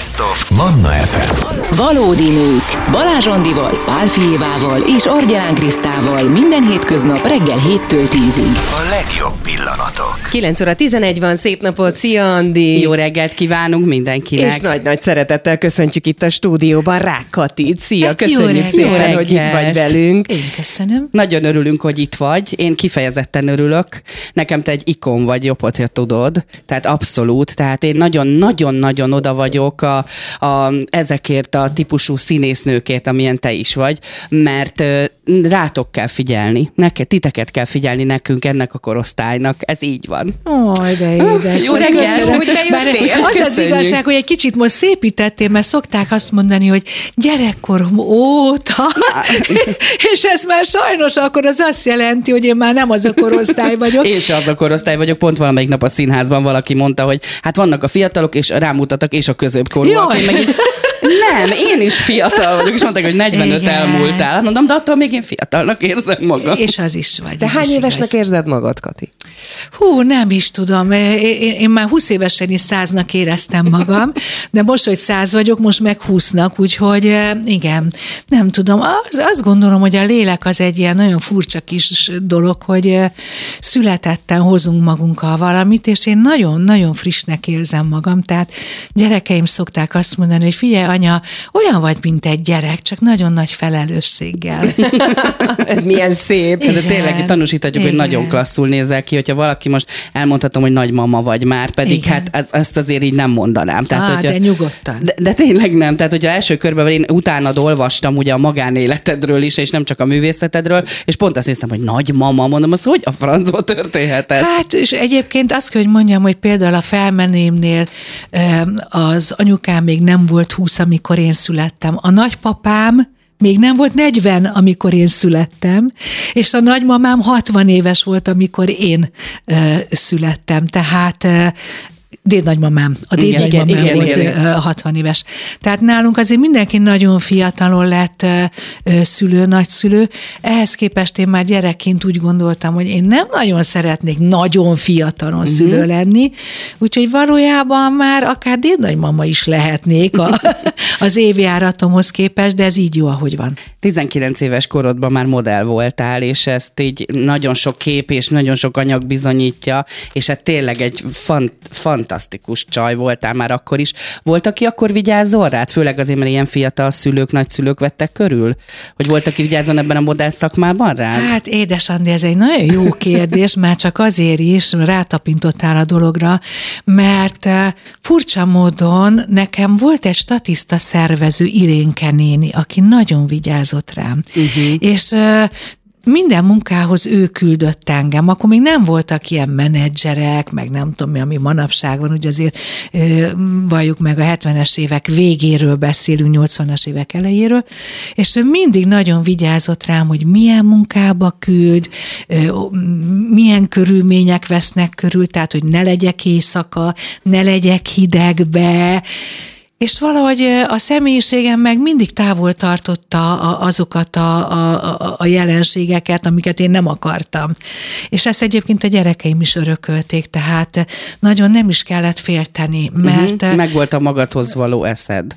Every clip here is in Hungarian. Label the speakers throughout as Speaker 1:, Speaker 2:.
Speaker 1: Best of Manna FM.
Speaker 2: Valódi nők. Balázs Andival, Pál Fijévával és Argyán Krisztával minden hétköznap reggel 7-től 10-ig.
Speaker 1: A legjobb pillanatok.
Speaker 3: 9 óra 11 van, szép napot, szia Andi!
Speaker 4: Jó reggelt kívánunk mindenkinek.
Speaker 3: És nagy-nagy szeretettel köszöntjük itt a stúdióban Rák Katit. Szia,
Speaker 5: Hát jó
Speaker 3: köszönjük
Speaker 5: reggelt.
Speaker 3: szépen,
Speaker 4: Jó
Speaker 3: hogy itt vagy
Speaker 4: reggelt.
Speaker 3: velünk.
Speaker 5: Én köszönöm.
Speaker 4: Nagyon örülünk, hogy itt vagy. Én kifejezetten örülök. Nekem te egy ikon vagy, jobb, hogyha tudod. Tehát abszolút. Tehát én nagyon-nagyon-nagyon oda vagyok a, a, ezekért a típusú színésznőkért, amilyen te is vagy, mert rátok kell figyelni. Neked, titeket kell figyelni nekünk, ennek a korosztálynak. Ez így van.
Speaker 5: Aj, de édes.
Speaker 4: Jó reggel, hogy te
Speaker 5: Bár
Speaker 4: jöttél.
Speaker 5: Az az igazság, hogy egy kicsit most szépítettél, mert szokták azt mondani, hogy gyerekkorom óta, és ez már sajnos akkor az azt jelenti, hogy én már nem az a korosztály vagyok.
Speaker 4: Én se az a korosztály vagyok, pont valamelyik nap a színházban valaki mondta, hogy hát vannak a fiatalok, és rámutattak, és a középkorúak. Én meg így, nem, én is fiatal vagyok, és mondták, hogy 45
Speaker 5: Igen.
Speaker 4: elmúltál. Mondom, de attól még én fiatalnak érzem magam.
Speaker 5: És az is vagy. Ez
Speaker 3: hány évesnek
Speaker 5: igaz.
Speaker 3: érzed magad, Kati?
Speaker 5: Hú, nem is tudom. Én, én, már 20 évesen is száznak éreztem magam, de most, hogy száz vagyok, most meg húsznak, úgyhogy eh, igen, nem tudom. Az, azt gondolom, hogy a lélek az egy ilyen nagyon furcsa kis dolog, hogy eh, születetten hozunk magunkkal valamit, és én nagyon-nagyon frissnek érzem magam, tehát gyerekeim szokták azt mondani, hogy figyelj, anya, olyan vagy, mint egy gyerek, csak nagyon nagy felelősséggel.
Speaker 3: Ez milyen szép.
Speaker 4: De
Speaker 5: Igen.
Speaker 4: tényleg tanúsíthatjuk, hogy
Speaker 5: Igen.
Speaker 4: nagyon klasszul nézel ki, hogyha valaki most elmondhatom, hogy nagymama vagy már, pedig
Speaker 5: Igen.
Speaker 4: hát ez, ezt azért így nem mondanám.
Speaker 5: Á,
Speaker 4: hogyha,
Speaker 5: de nyugodtan.
Speaker 4: De, de tényleg nem. Tehát, hogyha első körben én utánad olvastam ugye a magánéletedről is, és nem csak a művészetedről, és pont azt néztem, hogy nagymama, mondom, az hogy a francba történhetett?
Speaker 5: Hát, és egyébként azt kell, hogy mondjam, hogy például a felmenémnél öm, az anyukám még nem volt 20, amikor én születtem. A nagypapám még nem volt 40, amikor én születtem, és a nagymamám 60 éves volt, amikor én ö, születtem. Tehát ö, dédnagymamám. A
Speaker 4: Igen,
Speaker 5: dédnagymamám
Speaker 4: igen, igen,
Speaker 5: volt
Speaker 4: igen.
Speaker 5: ö, 60 éves. Tehát nálunk azért mindenki nagyon fiatalon lett szülő, nagyszülő. Ehhez képest én már gyerekként úgy gondoltam, hogy én nem nagyon szeretnék nagyon fiatalon
Speaker 4: Mhm.
Speaker 5: szülő lenni, úgyhogy valójában már akár dédnagymama is lehetnék a, az évjáratomhoz képest, de ez így jó, ahogy van.
Speaker 4: 19 éves korodban már modell voltál, és ezt így nagyon sok kép és nagyon sok anyag bizonyítja, és hát tényleg egy fant- fantasztikus csaj voltál már akkor is. Volt, aki akkor vigyázzon rád? Főleg azért, mert ilyen fiatal szülők, nagyszülők vettek körül? Hogy volt, aki vigyázzon ebben a modell szakmában rád?
Speaker 5: Hát édes Andi, ez egy nagyon jó kérdés, már csak azért is rátapintottál a dologra, mert eh, furcsa módon nekem volt egy statiszta szervező Irénke néni, aki nagyon vigyázott rám. Uh-huh. És eh, minden munkához ő küldött engem, akkor még nem voltak ilyen menedzserek, meg nem tudom mi, ami manapság van, ugye azért valljuk meg a 70-es évek végéről beszélünk, 80-as évek elejéről, és ő mindig nagyon vigyázott rám, hogy milyen munkába küld, milyen körülmények vesznek körül, tehát hogy ne legyek éjszaka, ne legyek hidegbe, és valahogy a személyiségem meg mindig távol tartotta a- azokat a, a, a- jelenségeket, amiket én nem akartam. És ezt egyébként a gyerekeim is örökölték, tehát nagyon nem is kellett félteni, mert...
Speaker 4: Mhm. Meg volt a magadhoz való eszed.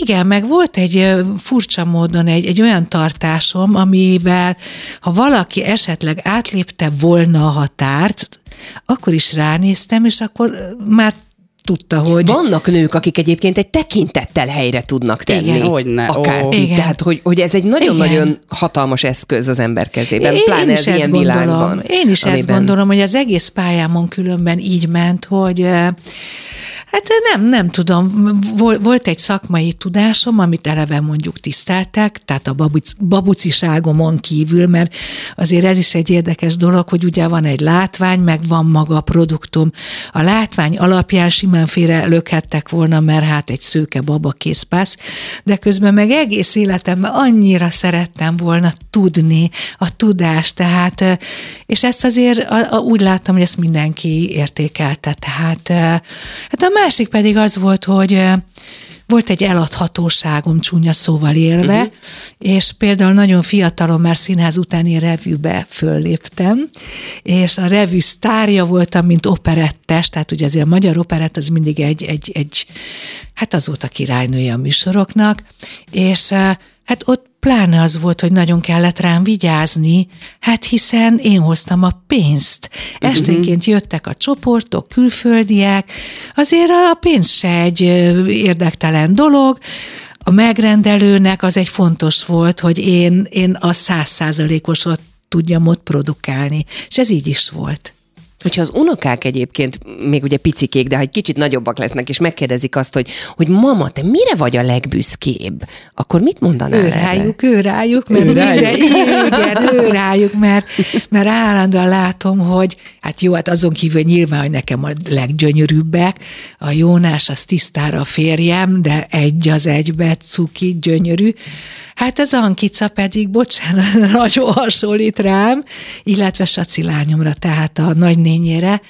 Speaker 5: Igen, meg volt egy furcsa módon egy, egy olyan tartásom, amivel ha valaki esetleg átlépte volna a határt, akkor is ránéztem, és akkor már tudta, hogy...
Speaker 3: Vannak nők, akik egyébként egy tekintettel helyre tudnak tenni.
Speaker 4: Igen, hogyne,
Speaker 3: Akárki.
Speaker 5: Igen.
Speaker 3: Tehát, hogy, hogy ez egy nagyon-nagyon hatalmas eszköz az ember kezében,
Speaker 5: Én,
Speaker 3: pláne
Speaker 5: én is
Speaker 3: ez
Speaker 5: ezt
Speaker 3: ilyen
Speaker 5: gondolom.
Speaker 3: világban.
Speaker 5: Én is ezt
Speaker 3: amiben-
Speaker 5: gondolom, hogy az egész pályámon különben így ment, hogy Hát nem, nem tudom. Vol- Volt egy szakmai tudásom, amit eleve mondjuk tiszteltek, tehát a babuc, babuciságomon kívül, mert azért ez is egy érdekes dolog, hogy ugye van egy látvány, meg van maga a produktum. A látvány alapján simán félre lökhettek volna, mert hát egy szőke baba készpász, de közben meg egész életemben annyira szerettem volna tudni a tudást, tehát, eh, és ezt azért úgy láttam, hogy ezt mindenki értékelte, tehát eh, hát a másik pedig az volt, hogy volt egy eladhatóságom csúnya szóval élve, uh-huh. és például nagyon fiatalon már színház utáni revűbe fölléptem, és a revű sztárja voltam, mint operettes, tehát ugye azért a magyar operett az mindig egy, egy, egy hát az volt a királynője a műsoroknak, és hát ott pláne az volt, hogy nagyon kellett rám vigyázni, hát hiszen én hoztam a pénzt. Esténként jöttek a csoportok, külföldiek, azért a pénz se egy érdektelen dolog, a megrendelőnek az egy fontos volt, hogy én, én a százszázalékosot tudjam ott produkálni, és ez így is volt.
Speaker 3: Hogyha az unokák egyébként még ugye picikék, de ha egy kicsit nagyobbak lesznek, és megkérdezik azt, hogy, hogy mama, te mire vagy a legbüszkébb, akkor mit mondanál
Speaker 5: ő
Speaker 3: erre?
Speaker 5: rájuk, ő rájuk, mert
Speaker 3: ő rájuk.
Speaker 5: minden, igen, ő rájuk, mert, mert állandóan látom, hogy hát jó, hát azon kívül nyilván, hogy nekem a leggyönyörűbbek, a Jónás az tisztára a férjem, de egy az egybe, cuki, gyönyörű. Hát az Ankica pedig, bocsánat, nagyon hasonlít rám, illetve Saci lányomra, tehát a nagynényére,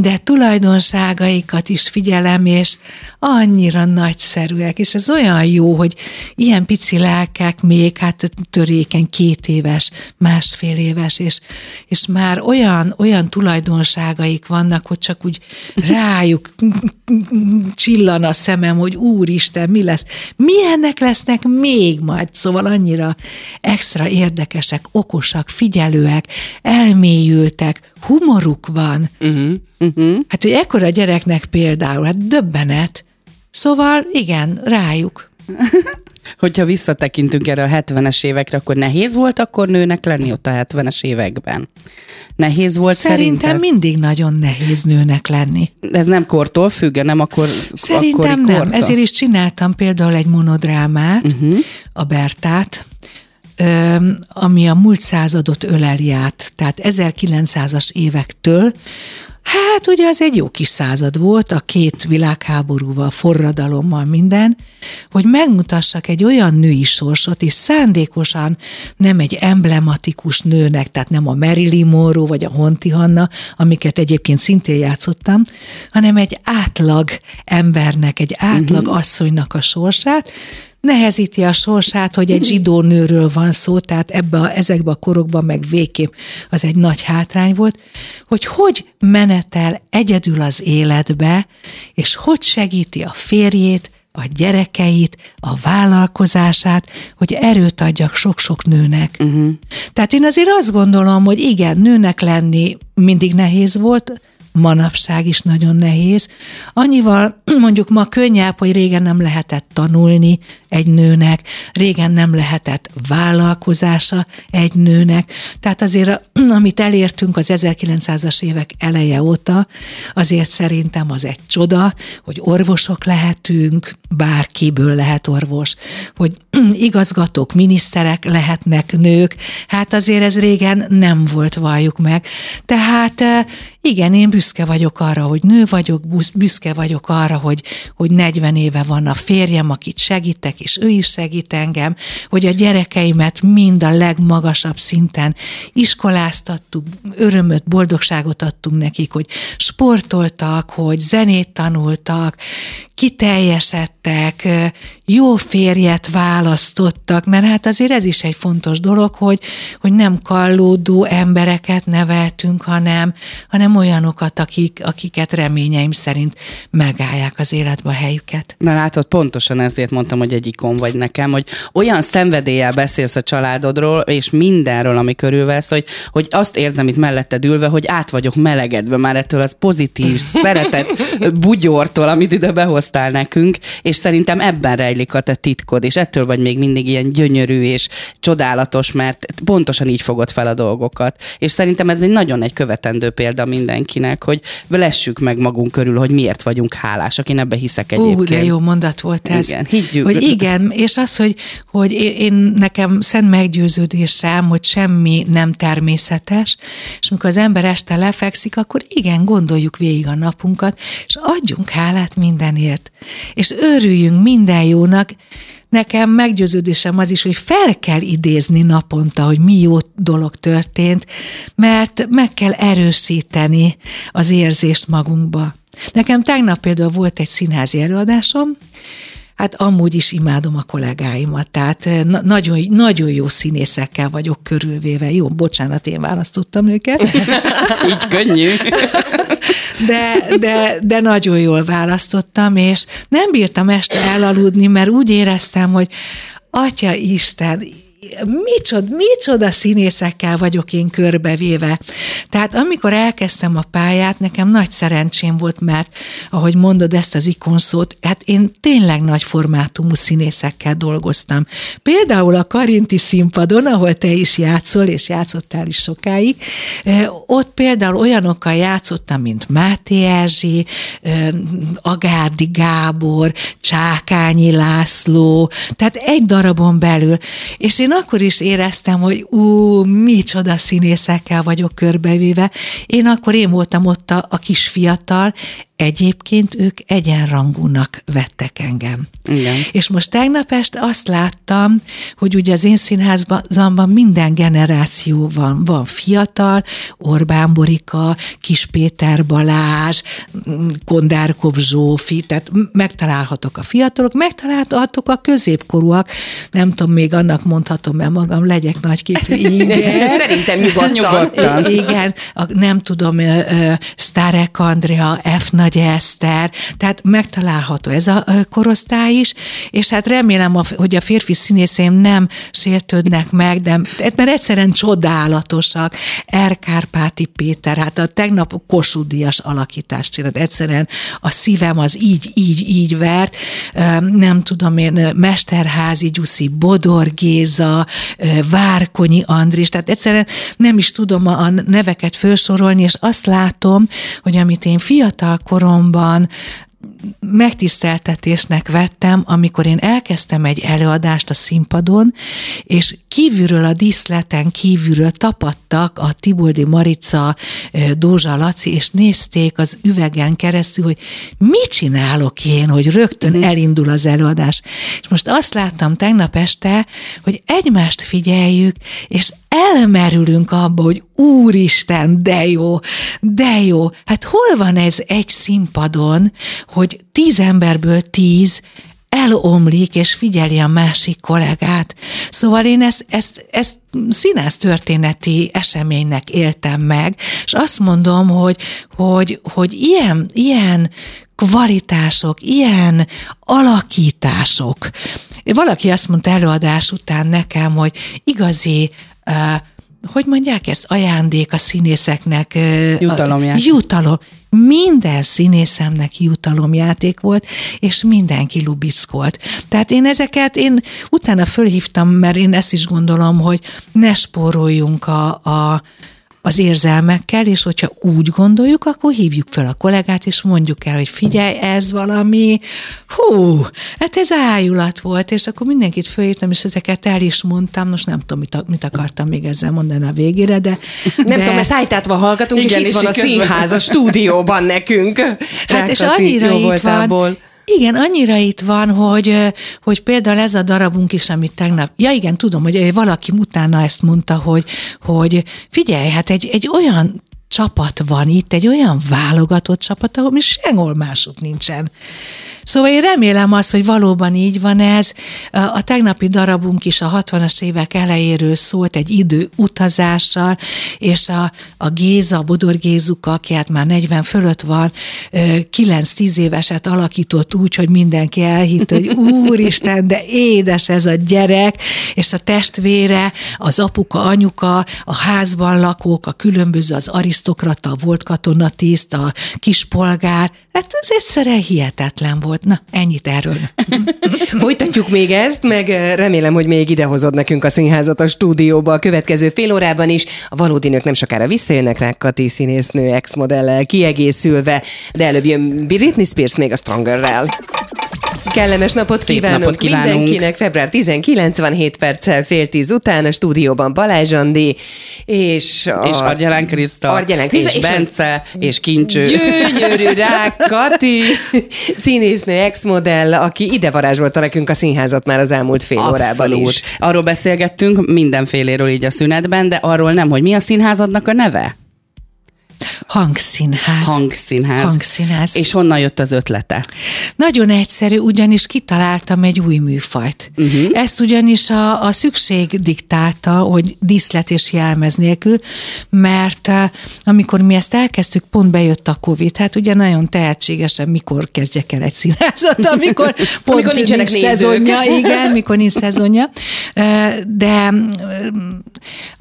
Speaker 5: de tulajdonságaikat is figyelem, és annyira nagyszerűek, és ez olyan jó, hogy ilyen pici lelkek még, hát törékeny, két éves, másfél éves, és, és már olyan, olyan tulajdonságaik vannak, hogy csak úgy rájuk csillan a szemem, hogy úristen, mi lesz? Milyennek lesznek még majd? Szóval annyira extra érdekesek, okosak, figyelőek, elmélyültek, humoruk van.
Speaker 4: Uh-huh. Uh-huh.
Speaker 5: Hát, hogy ekkora gyereknek például, hát döbbenet. Szóval igen, rájuk.
Speaker 4: Hogyha visszatekintünk erre a 70-es évekre, akkor nehéz volt akkor nőnek lenni ott a 70-es években? Nehéz volt
Speaker 5: Szerintem
Speaker 4: szerintem?
Speaker 5: mindig nagyon nehéz nőnek lenni.
Speaker 4: Ez nem kortól függ, nem akkor
Speaker 5: Szerintem nem.
Speaker 4: kortól?
Speaker 5: Ezért is csináltam például egy monodrámát, uh-huh. a Bertát, ami a múlt századot öleli át, tehát 1900-as évektől, Hát ugye az egy jó kis század volt, a két világháborúval, forradalommal minden, hogy megmutassak egy olyan női sorsot, és szándékosan nem egy emblematikus nőnek, tehát nem a Marilyn Monroe vagy a Honti Hanna, amiket egyébként szintén játszottam, hanem egy átlag embernek, egy átlag uh-huh. asszonynak a sorsát, nehezíti a sorsát, hogy egy zsidó nőről van szó, tehát ebbe a, ezekbe a korokban meg végképp az egy nagy hátrány volt, hogy hogy menetel egyedül az életbe, és hogy segíti a férjét, a gyerekeit, a vállalkozását, hogy erőt adjak sok-sok nőnek. Uh-huh. Tehát én azért azt gondolom, hogy igen, nőnek lenni mindig nehéz volt, manapság is nagyon nehéz. Annyival mondjuk ma könnyebb, hogy régen nem lehetett tanulni egy nőnek, régen nem lehetett vállalkozása egy nőnek. Tehát azért, amit elértünk az 1900-as évek eleje óta, azért szerintem az egy csoda, hogy orvosok lehetünk, bárkiből lehet orvos, hogy igazgatók, miniszterek lehetnek nők, hát azért ez régen nem volt, valljuk meg. Tehát igen, én büszke vagyok arra, hogy nő vagyok, büszke vagyok arra, hogy, hogy 40 éve van a férjem, akit segítek, és ő is segít engem, hogy a gyerekeimet mind a legmagasabb szinten iskoláztattuk, örömöt, boldogságot adtunk nekik, hogy sportoltak, hogy zenét tanultak, kiteljesedtek, jó férjet választottak, mert hát azért ez is egy fontos dolog, hogy, hogy nem kallódó embereket neveltünk, hanem, hanem olyanokat, akik, akiket reményeim szerint megállják az életbe a helyüket.
Speaker 4: Na látod, pontosan ezért mondtam, hogy egy ikon vagy nekem, hogy olyan szenvedéllyel beszélsz a családodról, és mindenről, ami körülvesz, hogy, hogy azt érzem itt melletted ülve, hogy át vagyok melegedve már ettől az pozitív, szeretet bugyortól, amit ide behoztál nekünk, és szerintem ebben rejlik a te titkod, és ettől vagy még mindig ilyen gyönyörű és csodálatos, mert pontosan így fogod fel a dolgokat. És szerintem ez egy nagyon egy követendő példa mindenkinek, hogy lessük meg magunk körül, hogy miért vagyunk hálásak. Én ebbe hiszek egyébként.
Speaker 5: Ú, de jó mondat volt ez.
Speaker 4: Igen, higgyük.
Speaker 5: Hogy igen, és az, hogy, hogy én nekem szent meggyőződésem, hogy semmi nem természetes, és amikor az ember este lefekszik, akkor igen, gondoljuk végig a napunkat, és adjunk hálát mindenért. És örüljünk minden jónak, nekem meggyőződésem az is, hogy fel kell idézni naponta, hogy mi jó dolog történt, mert meg kell erősíteni az érzést magunkba. Nekem tegnap például volt egy színházi előadásom, Hát amúgy is imádom a kollégáimat, tehát na- nagyon, nagyon jó színészekkel vagyok körülvéve. Jó, bocsánat, én választottam őket.
Speaker 4: Így könnyű.
Speaker 5: De, de, de nagyon jól választottam, és nem bírtam este elaludni, mert úgy éreztem, hogy Atya Isten, micsoda, micsoda színészekkel vagyok én körbevéve. Tehát amikor elkezdtem a pályát, nekem nagy szerencsém volt, mert ahogy mondod ezt az ikonszót, hát én tényleg nagy formátumú színészekkel dolgoztam. Például a Karinti színpadon, ahol te is játszol, és játszottál is sokáig, ott például olyanokkal játszottam, mint Máté Erzsi, Agárdi Gábor, Csákányi László, tehát egy darabon belül. És én akkor is éreztem, hogy ú, micsoda színészekkel vagyok körbevéve. Én akkor én voltam ott a, a kis fiatal, egyébként ők egyenrangúnak vettek engem.
Speaker 4: Igen.
Speaker 5: És most tegnap este azt láttam, hogy ugye az én színházban minden generáció van. Van fiatal, Orbán Borika, Kis Péter Balázs, Kondárkov Zsófi, tehát megtalálhatok a fiatalok, megtalálhatok a középkorúak, nem tudom, még annak mondhatom el magam, legyek nagyképű, igen.
Speaker 3: Szerintem nyugodtan.
Speaker 4: Nyugodtan.
Speaker 5: Igen, a, nem tudom, Starek Andrea, F. Nagy Eszter, tehát megtalálható ez a korosztály is, és hát remélem, hogy a férfi színészém nem sértődnek meg, de mert egyszerűen csodálatosak. Erkárpáti Péter, hát a tegnap kosudias alakítást csinált, egyszerűen a szívem az így, így, így vert, nem tudom én, Mesterházi Gyuszi, Bodor Géza, Várkonyi Andris, tehát egyszerűen nem is tudom a neveket felsorolni, és azt látom, hogy amit én fiatal koromban megtiszteltetésnek vettem, amikor én elkezdtem egy előadást a színpadon, és kívülről a díszleten kívülről tapadtak a Tiboldi Marica, Dózsa Laci, és nézték az üvegen keresztül, hogy mit csinálok én, hogy rögtön elindul az előadás. És most azt láttam tegnap este, hogy egymást figyeljük, és elmerülünk abba, hogy úristen, de jó, de jó. Hát hol van ez egy színpadon, hogy tíz emberből tíz elomlik, és figyeli a másik kollégát. Szóval én ezt, ezt, ezt színász történeti eseménynek éltem meg, és azt mondom, hogy, hogy, hogy ilyen, ilyen kvalitások, ilyen alakítások. Valaki azt mondta előadás után nekem, hogy igazi hogy mondják ezt, ajándék a színészeknek.
Speaker 4: Jutalomjáték.
Speaker 5: Jutalom. Minden színészemnek jutalomjáték volt, és mindenki lubickolt. Tehát én ezeket, én utána fölhívtam, mert én ezt is gondolom, hogy ne spóroljunk a, a az érzelmekkel, és hogyha úgy gondoljuk, akkor hívjuk fel a kollégát, és mondjuk el, hogy figyelj, ez valami, hú, hát ez ájulat volt, és akkor mindenkit fölhívtam, és ezeket el is mondtam, most nem tudom, mit, mit akartam még ezzel mondani a végére, de...
Speaker 3: Nem
Speaker 5: de...
Speaker 3: tudom, mert szájtátva hallgatunk,
Speaker 4: Igen,
Speaker 3: és itt
Speaker 4: és
Speaker 3: van a színház a stúdióban nekünk.
Speaker 5: Hát és
Speaker 3: Rákati
Speaker 5: annyira itt van, igen, annyira itt van, hogy, hogy például ez a darabunk is, amit tegnap, ja igen, tudom, hogy valaki utána ezt mondta, hogy, hogy figyelj, hát egy, egy olyan csapat van itt, egy olyan válogatott csapat, ahol mi sehol másút nincsen. Szóval én remélem azt, hogy valóban így van ez. A tegnapi darabunk is a 60-as évek elejéről szólt egy idő utazással, és a, a Géza, a Bodor Gézuka, aki hát már 40 fölött van, ö, 9-10 éveset alakított úgy, hogy mindenki elhitt, hogy úristen, de édes ez a gyerek, és a testvére, az apuka, anyuka, a házban lakók, a különböző, az arisztokrata, a volt katonatiszt, a kispolgár, hát ez egyszerűen hihetetlen volt. Na, ennyit erről.
Speaker 3: Folytatjuk még ezt, meg eh, remélem, hogy még idehozod nekünk a színházat a stúdióba a következő fél órában is. A valódi nők nem sokára visszajönnek rá, Kati színésznő ex-modellel kiegészülve, de előbb jön Britney Spears még a Strongerrel. Kellemes napot
Speaker 4: Szép
Speaker 3: kívánunk,
Speaker 4: napot kívánunk.
Speaker 3: mindenkinek. Február 19 van 7 perccel fél tíz után a stúdióban Balázs Andi és, a...
Speaker 4: És Argyelán Kriszta,
Speaker 3: Argyelán Kriszta,
Speaker 4: és,
Speaker 3: és a-
Speaker 4: Bence, és Kincső.
Speaker 3: Gyönyörű rák, Kati, színésznő, ex-modell, aki ide varázsolta nekünk a színházat már az elmúlt fél órában is.
Speaker 4: Arról beszélgettünk mindenféléről így a szünetben, de arról nem, hogy mi a színházadnak a neve?
Speaker 5: Hangszínház.
Speaker 4: Hangszínház.
Speaker 5: Hangszínház.
Speaker 4: És honnan jött az ötlete?
Speaker 5: Nagyon egyszerű, ugyanis kitaláltam egy új műfajt. Uh-huh. Ezt ugyanis a, a szükség diktálta, hogy díszlet és jelmez nélkül, mert uh, amikor mi ezt elkezdtük, pont bejött a Covid, hát ugye nagyon tehetségesen mikor kezdjek el egy színházat, amikor pont
Speaker 3: Amikor nincsenek
Speaker 5: nincs
Speaker 3: nézők.
Speaker 5: szezonja, igen, mikor nincs szezonja. Uh, De uh,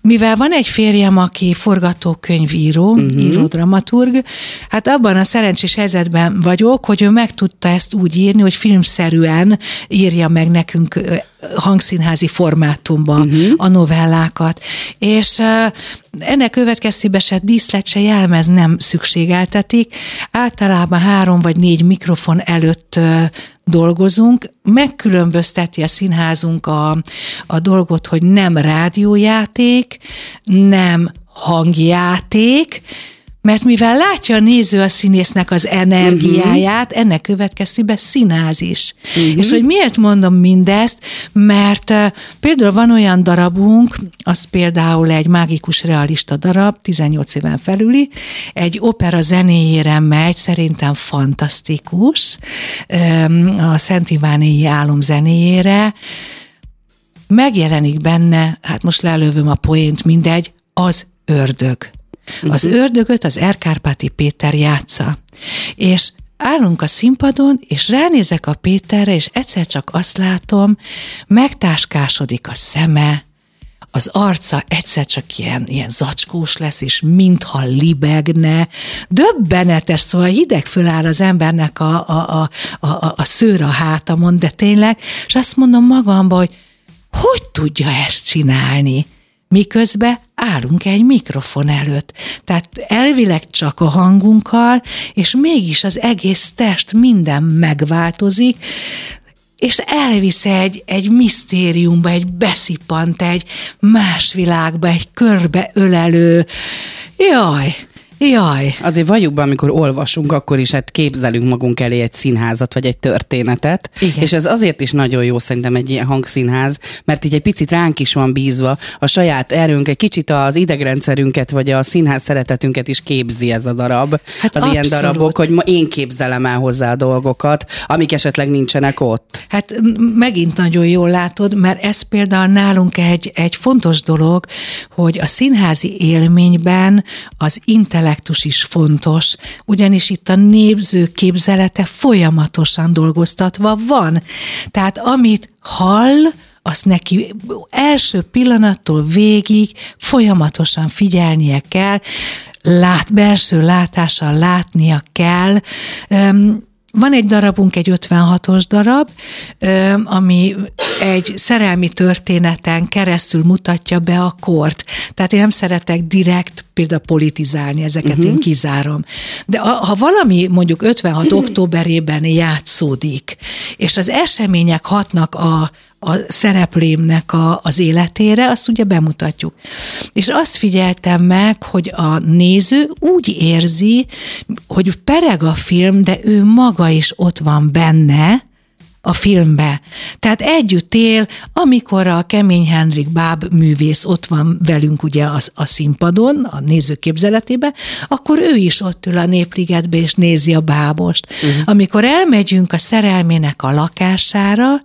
Speaker 5: mivel van egy férjem, aki forgatókönyvíró, uh-huh. író dramaturg, hát abban a szerencsés helyzetben vagyok, hogy ő meg tudta ezt úgy írni, hogy filmszerűen írja meg nekünk hangszínházi formátumban uh-huh. a novellákat. És ennek következtében se díszlet, se jelmez nem szükségeltetik. Általában három vagy négy mikrofon előtt dolgozunk, megkülönbözteti a színházunk a, a dolgot, hogy nem rádiójáték, nem hangjáték, mert mivel látja a néző a színésznek az energiáját, uh-huh. ennek következtében színház is. Uh-huh. És hogy miért mondom mindezt? Mert uh, például van olyan darabunk, az például egy mágikus realista darab, 18 éven felüli, egy opera zenéjére megy, szerintem fantasztikus, a Szent Ivánéi álom zenéjére, megjelenik benne, hát most lelövöm a poént, mindegy, az ördög. Az ördögöt az Erkárpáti Péter játsza. És állunk a színpadon, és ránézek a Péterre, és egyszer csak azt látom, megtáskásodik a szeme, az arca egyszer csak ilyen, ilyen zacskós lesz, és mintha libegne. Döbbenetes, szóval hideg föláll az embernek a, a, a, a, a, szőr a hátamon, de tényleg, és azt mondom magamba, hogy hogy tudja ezt csinálni? Miközben állunk egy mikrofon előtt. Tehát elvileg csak a hangunkkal, és mégis az egész test minden megváltozik, és elvisz egy, egy misztériumba, egy beszippant, egy más világba, egy körbe ölelő. Jaj, Jaj.
Speaker 4: Azért valljuk be, amikor olvasunk, akkor is hát képzelünk magunk elé egy színházat, vagy egy történetet.
Speaker 5: Igen.
Speaker 4: És ez azért is nagyon jó szerintem egy ilyen hangszínház, mert így egy picit ránk is van bízva a saját erőnk, egy kicsit az idegrendszerünket, vagy a színház szeretetünket is képzi ez a darab.
Speaker 5: Hát
Speaker 4: az ilyen
Speaker 5: abszolút.
Speaker 4: darabok, hogy ma én képzelem el hozzá a dolgokat, amik esetleg nincsenek ott.
Speaker 5: Hát megint nagyon jól látod, mert ez például nálunk egy, egy fontos dolog, hogy a színházi élményben az intellektus is fontos, ugyanis itt a néző képzelete folyamatosan dolgoztatva van. Tehát amit hall, azt neki első pillanattól végig folyamatosan figyelnie kell, lát, belső látással látnia kell. Van egy darabunk, egy 56-os darab, ami egy szerelmi történeten keresztül mutatja be a kort. Tehát én nem szeretek direkt például politizálni, ezeket uh-huh. én kizárom. De a, ha valami mondjuk 56 októberében játszódik, és az események hatnak a, a szereplémnek a, az életére, azt ugye bemutatjuk. És azt figyeltem meg, hogy a néző úgy érzi, hogy pereg a film, de ő maga is ott van benne, a filmbe. Tehát együtt él, amikor a Kemény Henrik Báb művész ott van velünk ugye a, a színpadon, a néző képzeletében, akkor ő is ott ül a Népligetbe és nézi a bábost. Uh-huh. Amikor elmegyünk a szerelmének a lakására,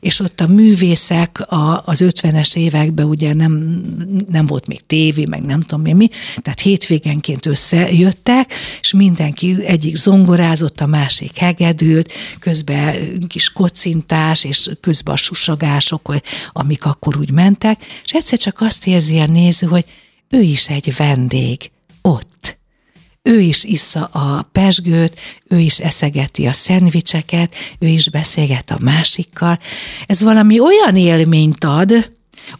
Speaker 5: és ott a művészek a, az 50-es években ugye nem, nem volt még tévé, meg nem tudom mi, mi, tehát hétvégenként összejöttek, és mindenki egyik zongorázott, a másik hegedült, közben kis kocintás, és közben a susogások, amik akkor úgy mentek, és egyszer csak azt érzi a néző, hogy ő is egy vendég, ott. Ő is issza a pesgőt, ő is eszegeti a szendvicseket, ő is beszélget a másikkal. Ez valami olyan élményt ad,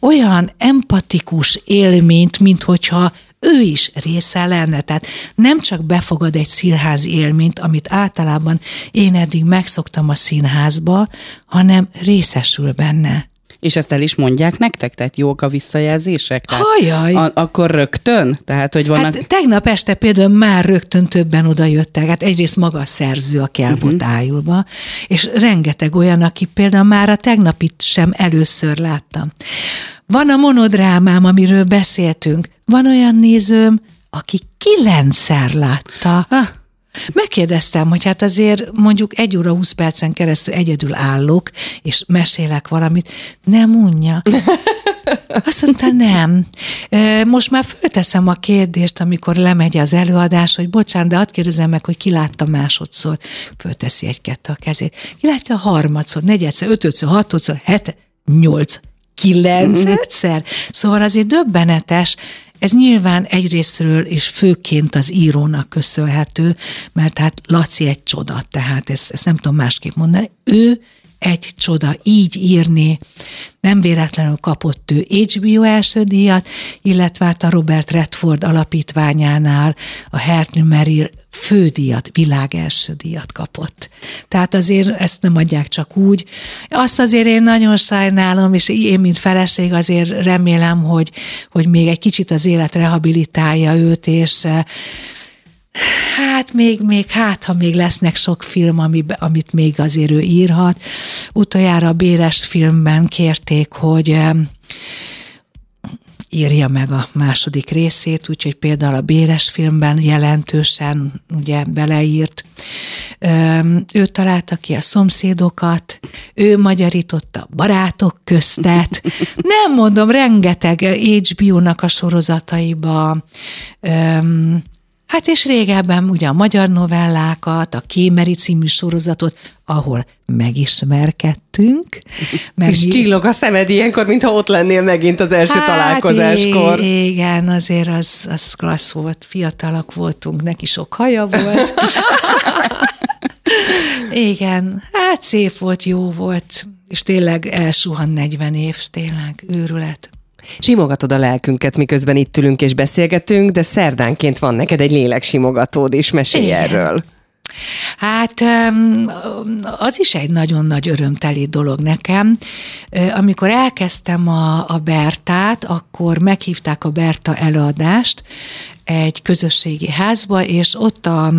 Speaker 5: olyan empatikus élményt, mint hogyha ő is része lenne. Tehát nem csak befogad egy színházi élményt, amit általában én eddig megszoktam a színházba, hanem részesül benne.
Speaker 4: És ezt el is mondják nektek? Tehát jók a visszajelzések? Tehát
Speaker 5: Hajaj!
Speaker 4: A, akkor rögtön? Tehát, hogy vannak...
Speaker 5: Hát tegnap este például már rögtön többen oda jöttek. Hát egyrészt maga a szerző, aki el volt ájulva, és rengeteg olyan, aki például már a tegnapit sem először láttam. Van a monodrámám, amiről beszéltünk. Van olyan nézőm, aki kilencszer látta.
Speaker 4: Ah.
Speaker 5: Megkérdeztem, hogy hát azért mondjuk egy óra 20 percen keresztül egyedül állok, és mesélek valamit. Nem unja. Azt mondta, nem. Most már fölteszem a kérdést, amikor lemegy az előadás, hogy bocsánat, de hadd kérdezem meg, hogy ki látta másodszor. Fölteszi egy-kettő a kezét. Ki látja harmadszor, negyedszer, ötödször, hatodszor, hete, nyolc, kilencedszer. Szóval azért döbbenetes, ez nyilván egyrésztről és főként az írónak köszönhető, mert hát Laci egy csoda, tehát ezt, ezt nem tudom másképp mondani. Ő egy csoda, így írni. Nem véletlenül kapott ő HBO első díjat, illetve hát a Robert Redford alapítványánál a Merrill fődíjat, világ díjat kapott. Tehát azért ezt nem adják csak úgy. Azt azért én nagyon sajnálom, és én, mint feleség azért remélem, hogy, hogy még egy kicsit az élet rehabilitálja őt, és eh, Hát még, még, hát ha még lesznek sok film, ami, amit még azért ő írhat. Utoljára a Béres filmben kérték, hogy em, írja meg a második részét, úgyhogy például a Béres filmben jelentősen ugye beleírt. Ő találta ki a szomszédokat, ő magyarította barátok köztet. Nem mondom, rengeteg HBO-nak a sorozataiba, Hát és régebben ugye a magyar novellákat, a Kémeri című sorozatot, ahol megismerkedtünk. Mert
Speaker 3: És
Speaker 5: mi-
Speaker 3: csillog a szemed ilyenkor, mintha ott lennél megint az első találkozáskor.
Speaker 5: Hát i- igen, azért az, az klassz volt. Fiatalak voltunk, neki sok haja volt. igen, hát szép volt, jó volt, és tényleg elsuhan 40 év, tényleg őrület.
Speaker 3: Simogatod a lelkünket, miközben itt ülünk és beszélgetünk, de szerdánként van neked egy léleksimogatód is, mesélj
Speaker 5: Igen.
Speaker 3: erről.
Speaker 5: Hát az is egy nagyon nagy örömteli dolog nekem. Amikor elkezdtem a, a Bertát, akkor meghívták a Berta előadást egy közösségi házba, és ott a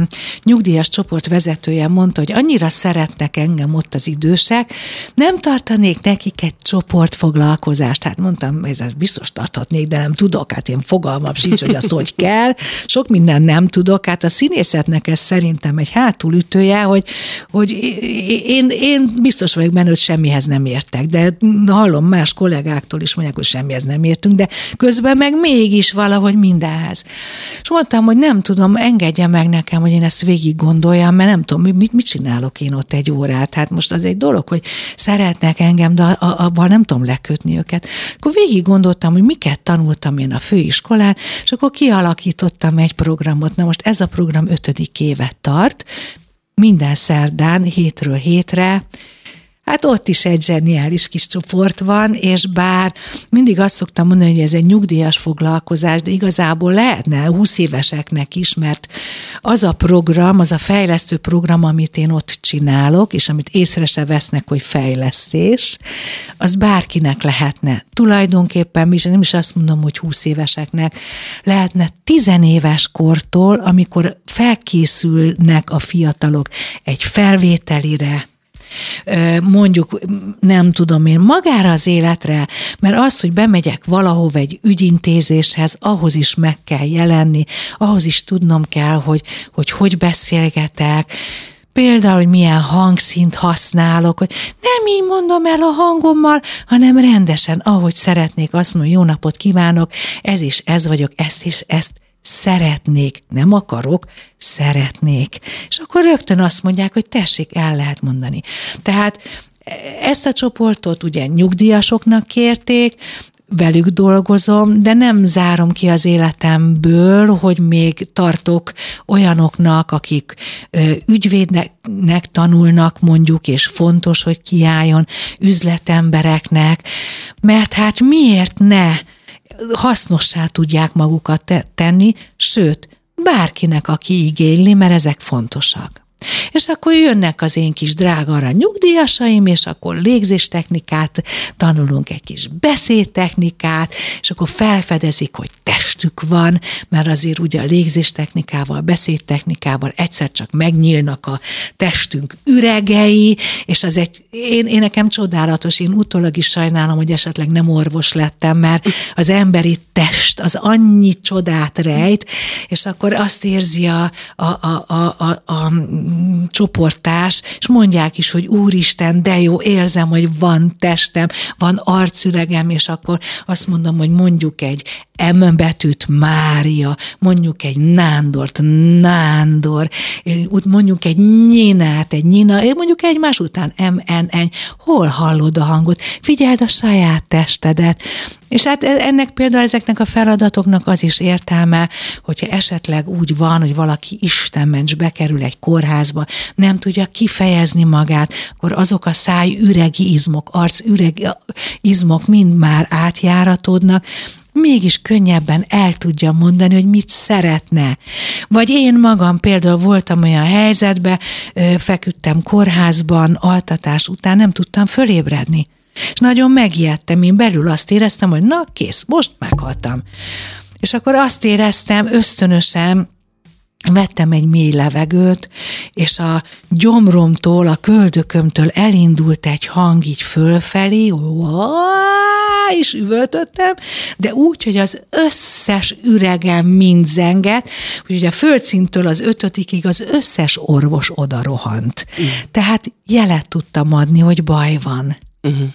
Speaker 5: nyugdíjas csoport vezetője mondta, hogy annyira szeretnek engem ott az idősek, nem tartanék nekik egy csoportfoglalkozást. Hát mondtam, ezt biztos tarthatnék, de nem tudok, hát én fogalmam sincs, hogy azt hogy kell. Sok minden nem tudok, hát a színészetnek ez szerintem egy hátulütője, hogy, hogy én, én biztos vagyok benne, hogy semmihez nem értek, de hallom más kollégáktól is mondják, hogy semmihez nem értünk, de közben meg mégis valahogy mindenhez. És mondtam, hogy nem tudom, engedje meg nekem, hogy én ezt végig gondoljam, mert nem tudom, mit, mit csinálok én ott egy órát. Hát most az egy dolog, hogy szeretnek engem, de abban nem tudom lekötni őket. Akkor végig gondoltam, hogy miket tanultam én a főiskolán, és akkor kialakítottam egy programot. Na most ez a program ötödik évet tart, minden szerdán, hétről hétre, Hát ott is egy zseniális kis csoport van, és bár mindig azt szoktam mondani, hogy ez egy nyugdíjas foglalkozás, de igazából lehetne 20 éveseknek is, mert az a program, az a fejlesztő program, amit én ott csinálok, és amit észre se vesznek, hogy fejlesztés, az bárkinek lehetne. Tulajdonképpen, és nem is azt mondom, hogy 20 éveseknek, lehetne 10 éves kortól, amikor felkészülnek a fiatalok egy felvételire, mondjuk nem tudom én, magára az életre, mert az, hogy bemegyek valahova egy ügyintézéshez, ahhoz is meg kell jelenni, ahhoz is tudnom kell, hogy hogy, hogy beszélgetek, Például, hogy milyen hangszint használok, hogy nem így mondom el a hangommal, hanem rendesen, ahogy szeretnék, azt mondom, jó napot kívánok, ez is ez vagyok, ezt is ezt szeretnék, nem akarok, szeretnék. És akkor rögtön azt mondják, hogy tessék, el lehet mondani. Tehát ezt a csoportot ugye nyugdíjasoknak kérték, velük dolgozom, de nem zárom ki az életemből, hogy még tartok olyanoknak, akik ügyvédnek tanulnak mondjuk, és fontos, hogy kiálljon üzletembereknek, mert hát miért ne hasznossá tudják magukat te- tenni, sőt, bárkinek, aki igényli, mert ezek fontosak. És akkor jönnek az én kis drága arany nyugdíjasaim, és akkor légzéstechnikát tanulunk, egy kis beszédtechnikát, és akkor felfedezik, hogy testük van, mert azért ugye a légzéstechnikával, a beszédtechnikával egyszer csak megnyílnak a testünk üregei, és az egy, én, én nekem csodálatos, én utólag is sajnálom, hogy esetleg nem orvos lettem, mert az emberi test az annyi csodát rejt, és akkor azt érzi a, a, a, a, a, a csoportás, és mondják is, hogy úristen, de jó, érzem, hogy van testem, van arcüregem, és akkor azt mondom, hogy mondjuk egy M betűt Mária, mondjuk egy Nándort, Nándor, mondjuk egy Nyinát, egy Nyina, mondjuk egymás után M, N, N, hol hallod a hangot? Figyeld a saját testedet. És hát e- ennek például ezeknek a feladatoknak az is értelme, hogyha esetleg úgy van, hogy valaki istenments bekerül egy kórházba, nem tudja kifejezni magát, akkor azok a száj üregi izmok, arc üregi izmok mind már átjáratódnak, mégis könnyebben el tudja mondani, hogy mit szeretne. Vagy én magam például voltam olyan helyzetben, feküdtem kórházban, altatás után, nem tudtam fölébredni. És nagyon megijedtem, én belül azt éreztem, hogy na kész, most meghaltam. És akkor azt éreztem ösztönösen, vettem egy mély levegőt, és a gyomromtól, a köldökömtől elindult egy hang így fölfelé, és üvöltöttem, de úgy, hogy az összes üregem mind zenget, hogy a földszintől az ötötikig az összes orvos oda rohant. Mm. Tehát jelet tudtam adni, hogy baj van. Uh-huh.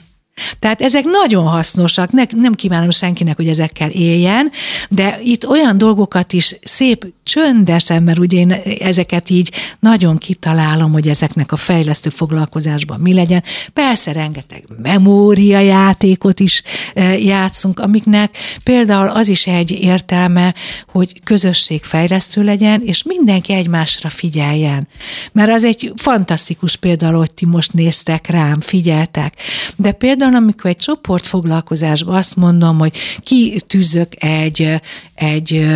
Speaker 5: Tehát ezek nagyon hasznosak, ne, nem kívánom senkinek, hogy ezekkel éljen, de itt olyan dolgokat is szép, csöndesen, mert ugye én ezeket így nagyon kitalálom, hogy ezeknek a fejlesztő foglalkozásban mi legyen. Persze rengeteg memóriajátékot is e, játszunk, amiknek például az is egy értelme, hogy közösségfejlesztő legyen, és mindenki egymásra figyeljen. Mert az egy fantasztikus például, hogy ti most néztek rám, figyeltek. De például például, amikor egy csoportfoglalkozásban azt mondom, hogy kitűzök egy, egy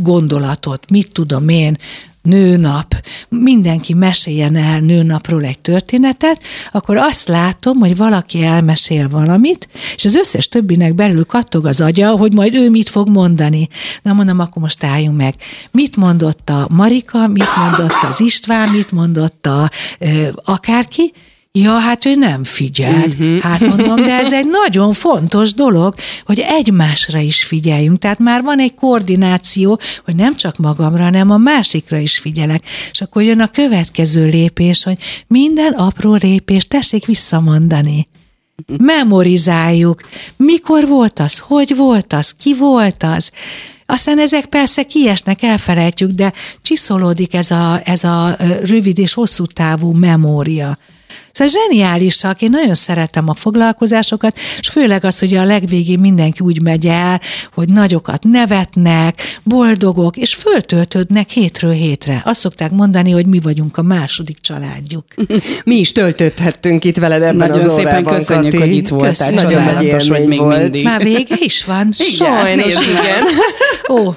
Speaker 5: gondolatot, mit tudom én, nőnap, mindenki meséljen el nőnapról egy történetet, akkor azt látom, hogy valaki elmesél valamit, és az összes többinek belül kattog az agya, hogy majd ő mit fog mondani. Na mondom, akkor most álljunk meg. Mit mondott a Marika, mit mondott az István, mit mondott a ö, akárki, Ja, hát ő nem figyelt. Uh-huh. Hát mondom, de ez egy nagyon fontos dolog, hogy egymásra is figyeljünk. Tehát már van egy koordináció, hogy nem csak magamra, hanem a másikra is figyelek. És akkor jön a következő lépés, hogy minden apró lépést tessék visszamondani. Memorizáljuk. Mikor volt az? Hogy volt az? Ki volt az? Aztán ezek persze kiesnek, elfelejtjük, de csiszolódik ez a, ez a rövid és hosszú távú memória. Szóval zseniálisak, én nagyon szeretem a foglalkozásokat, és főleg az, hogy a legvégén mindenki úgy megy el, hogy nagyokat nevetnek, boldogok, és föltöltődnek hétről hétre. Azt szokták mondani, hogy mi vagyunk a második családjuk.
Speaker 3: mi is töltöthettünk itt veled ebben
Speaker 4: Nagyon
Speaker 3: az
Speaker 4: szépen
Speaker 3: órában,
Speaker 4: köszönjük,
Speaker 3: Kati.
Speaker 4: hogy itt voltál.
Speaker 3: Köszönjük. Nagyon nagy
Speaker 4: Csodálatos vagy még
Speaker 3: volt.
Speaker 4: mindig.
Speaker 5: Már vége is van?
Speaker 3: Sajnos, igen.
Speaker 5: Ó,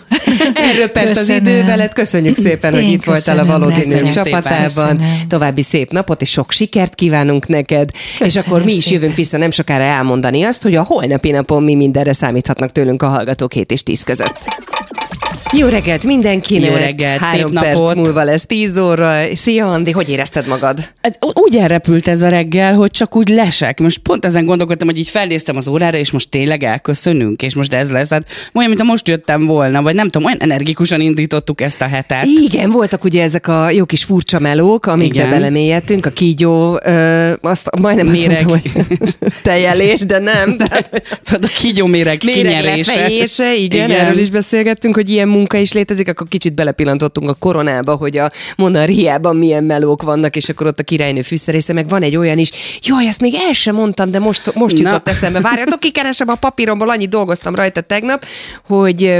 Speaker 3: Elröppent az
Speaker 5: Köszönöm.
Speaker 3: idő veled. Köszönjük szépen, hogy
Speaker 5: Én
Speaker 3: itt voltál a
Speaker 5: köszönöm
Speaker 3: Valódi. Nők
Speaker 4: Köszönöm
Speaker 3: csapatában.
Speaker 5: szépen.
Speaker 3: További szép napot és sok sikert kívánunk neked. és
Speaker 5: Köszönöm
Speaker 3: akkor mi is
Speaker 5: szépen.
Speaker 3: jövünk vissza nem sokára elmondani azt, hogy a holnapi napon mi mindenre számíthatnak tőlünk a hallgatók 7 és 10 között. Jó reggelt mindenkinek!
Speaker 4: Jó reggelt,
Speaker 3: Három
Speaker 4: szép
Speaker 3: perc
Speaker 4: napot.
Speaker 3: múlva lesz 10 óra. Szia, Andi, hogy érezted magad?
Speaker 4: Ez Úgy elrepült ez a reggel, hogy csak úgy lesek. Most pont ezen gondolkodtam, hogy így felnéztem az órára, és most tényleg elköszönünk, és most ez lesz. Hát olyan, mint most jöttem volna, vagy nem tudom, olyan energikusan indítottuk ezt a hetet.
Speaker 3: Igen, voltak ugye ezek a jó kis furcsa melók, amikbe
Speaker 4: Igen.
Speaker 3: belemélyedtünk, a kígyó, ö, azt majdnem
Speaker 4: Méreg.
Speaker 3: mondtam, hogy tejelés, de nem. Tehát,
Speaker 4: Szóval a kígyóméreg
Speaker 3: Méreg
Speaker 4: kinyerése.
Speaker 3: lefejése, igen, igen, erről is beszélgettünk, hogy ilyen munka is létezik, akkor kicsit belepillantottunk a koronába, hogy a monarhiában milyen melók vannak, és akkor ott a királynő fűszerésze, meg van egy olyan is, jaj, ezt még el sem mondtam, de most, most
Speaker 4: Na.
Speaker 3: jutott eszembe. Várjatok, kikeresem a papíromból, annyit dolgoztam rajta tegnap, hogy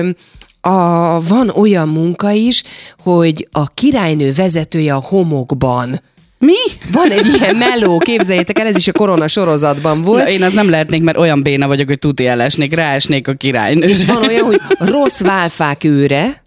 Speaker 3: a, van olyan munka is, hogy a királynő vezetője a homokban.
Speaker 4: Mi?
Speaker 3: Van egy ilyen meló, képzeljétek el, ez is a korona sorozatban volt.
Speaker 4: Na, én az nem lehetnék, mert olyan béna vagyok, hogy tuti elesnék, ráesnék a királynő.
Speaker 3: És van olyan, hogy rossz válfák őre,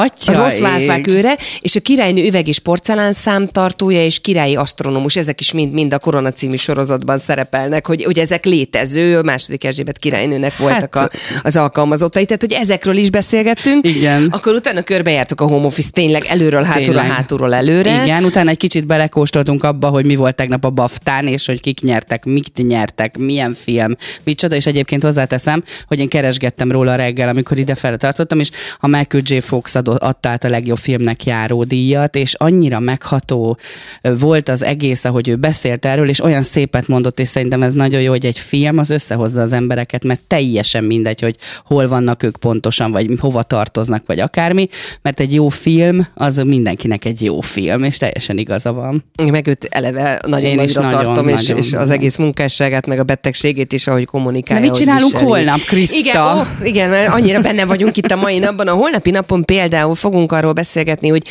Speaker 4: Atya
Speaker 3: rossz válfák őre, és a királynő üveg és porcelán számtartója, és királyi asztronómus, ezek is mind, mind a Korona című sorozatban szerepelnek, hogy, hogy ezek létező, a második Erzsébet királynőnek voltak
Speaker 4: Hát-
Speaker 3: a, az alkalmazottai, tehát hogy ezekről is beszélgettünk.
Speaker 4: Igen.
Speaker 3: Akkor utána körbejártuk a home office tényleg előről, hátulról,
Speaker 4: Tényleg.
Speaker 3: hátulról előre.
Speaker 4: Igen, utána egy kicsit belekóstoltunk abba, hogy mi volt tegnap a Baftán, és hogy kik nyertek, mit nyertek, milyen film, micsoda, és egyébként hozzáteszem, hogy én keresgettem róla reggel, amikor ide tartottam, és a Michael J. Fox adott, adta át a legjobb filmnek járó díjat, és annyira megható volt az egész, ahogy ő beszélt erről, és olyan szépet mondott, és szerintem ez nagyon jó, hogy egy film az összehozza az embereket, mert teljesen mindegy, hogy hol vannak ők pontosan, vagy hova tartoznak, vagy akármi, mert egy jó film, az mindenkinek egy jó film, és teljesen igaza van.
Speaker 3: Meg őt eleve nagyon
Speaker 4: Én is
Speaker 3: nagyra
Speaker 4: nagyon,
Speaker 3: tartom, és,
Speaker 4: nagyon,
Speaker 3: és az egész munkásságát, meg a betegségét is, ahogy kommunikálja.
Speaker 4: De mit csinálunk
Speaker 3: viseli.
Speaker 4: holnap, Kriszta?
Speaker 3: Igen, ó, igen, mert annyira benne vagyunk itt a mai napban. A holnapi napon például fogunk arról beszélgetni, hogy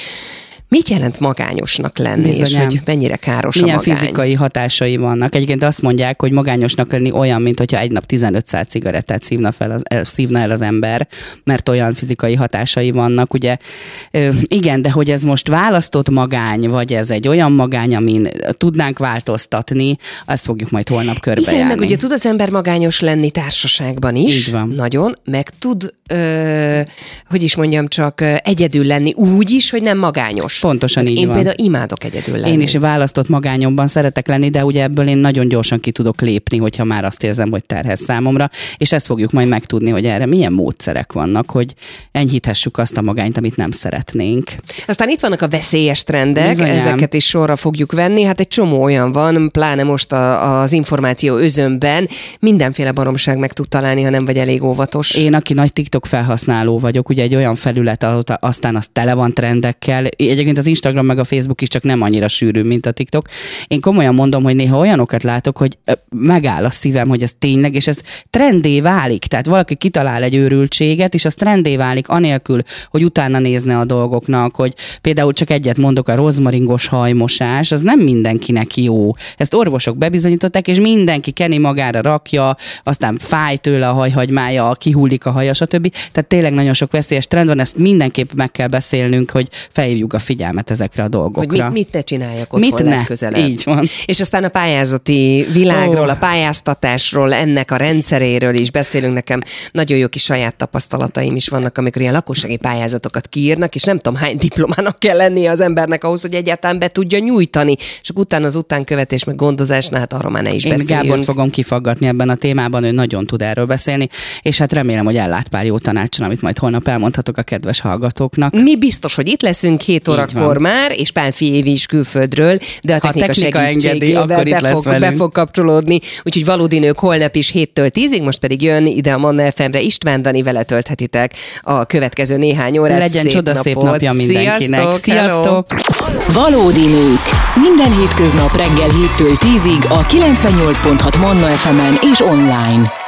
Speaker 3: mit jelent magányosnak lenni,
Speaker 4: Bizonyám.
Speaker 3: és hogy mennyire káros
Speaker 4: Milyen
Speaker 3: a magány.
Speaker 4: fizikai hatásai vannak. Egyébként azt mondják, hogy magányosnak lenni olyan, mint hogyha egy nap 15 szál cigarettát szívna, fel az, el, szívna el az ember, mert olyan fizikai hatásai vannak. Ugye, ö, igen, de hogy ez most választott magány, vagy ez egy olyan magány, amin tudnánk változtatni, azt fogjuk majd holnap körbejárni.
Speaker 3: Igen, meg ugye tud az ember magányos lenni társaságban is.
Speaker 4: Így van.
Speaker 3: Nagyon, meg tud, ö, hogy is mondjam, csak egyedül lenni úgy is, hogy nem magányos.
Speaker 4: Pontosan így
Speaker 3: Én
Speaker 4: van.
Speaker 3: például imádok egyedül lenni.
Speaker 4: Én is választott magányomban szeretek lenni, de ugye ebből én nagyon gyorsan ki tudok lépni, hogyha már azt érzem, hogy terhes számomra, és ezt fogjuk majd megtudni, hogy erre milyen módszerek vannak, hogy enyhíthessük azt a magányt, amit nem szeretnénk.
Speaker 3: Aztán itt vannak a veszélyes trendek,
Speaker 4: Bizonyám.
Speaker 3: ezeket is sorra fogjuk venni. Hát egy csomó olyan van, pláne most a, az információ özönben, mindenféle baromság meg tud találni, ha nem vagy elég óvatos.
Speaker 4: Én, aki nagy TikTok felhasználó vagyok, ugye egy olyan felület, aztán az tele van trendekkel. Egyébként az Instagram meg a Facebook is csak nem annyira sűrű, mint a TikTok. Én komolyan mondom, hogy néha olyanokat látok, hogy megáll a szívem, hogy ez tényleg, és ez trendé válik. Tehát valaki kitalál egy őrültséget, és az trendé válik anélkül, hogy utána nézne a dolgoknak, hogy például csak egyet mondok, a rozmaringos hajmosás, az nem mindenkinek jó. Ezt orvosok bebizonyították, és mindenki keni magára rakja, aztán fáj tőle a hajhagymája, kihullik a haja, stb. Tehát tényleg nagyon sok veszélyes trend van, ezt mindenképp meg kell beszélnünk, hogy felhívjuk a figyelmet ezekre a
Speaker 3: hogy
Speaker 4: dolgokra.
Speaker 3: mit, mit ne csináljak otthon
Speaker 4: Mit ne?
Speaker 3: legközelebb.
Speaker 4: Így van.
Speaker 3: És aztán a pályázati világról,
Speaker 4: Ó.
Speaker 3: a pályáztatásról, ennek a rendszeréről is beszélünk. Nekem nagyon jó kis saját tapasztalataim is vannak, amikor ilyen lakossági pályázatokat kiírnak, és nem tudom hány diplomának kell lennie az embernek ahhoz, hogy egyáltalán be tudja nyújtani. És utána az utánkövetés, meg gondozásnál, hát arról már ne is
Speaker 4: Én
Speaker 3: beszéljünk.
Speaker 4: Fogom kifaggatni ebben a témában, ő nagyon tud erről beszélni, és hát remélem, hogy ellát pár jó tanácson, amit majd holnap elmondhatok a kedves hallgatóknak.
Speaker 3: Mi biztos, hogy itt leszünk 7
Speaker 4: Így
Speaker 3: órakor
Speaker 4: van.
Speaker 3: már, és Pálfi Évi is külföldről, de a
Speaker 4: Ha a
Speaker 3: technika,
Speaker 4: technika engedi, akkor itt
Speaker 3: be,
Speaker 4: lesz
Speaker 3: fog, be fog kapcsolódni. Úgyhogy valódi nők holnap is 7-től 10-ig, most pedig jön ide a Manna FM-re István Dani, vele tölthetitek a következő néhány órát.
Speaker 4: Legyen csoda szép
Speaker 3: napot.
Speaker 4: napja mindenkinek.
Speaker 3: Sziasztok! hello!
Speaker 4: Sziasztok!
Speaker 2: Valódi nők. Minden hétköznap reggel 7-től 10-ig a 98.6 Manna FM-en és online.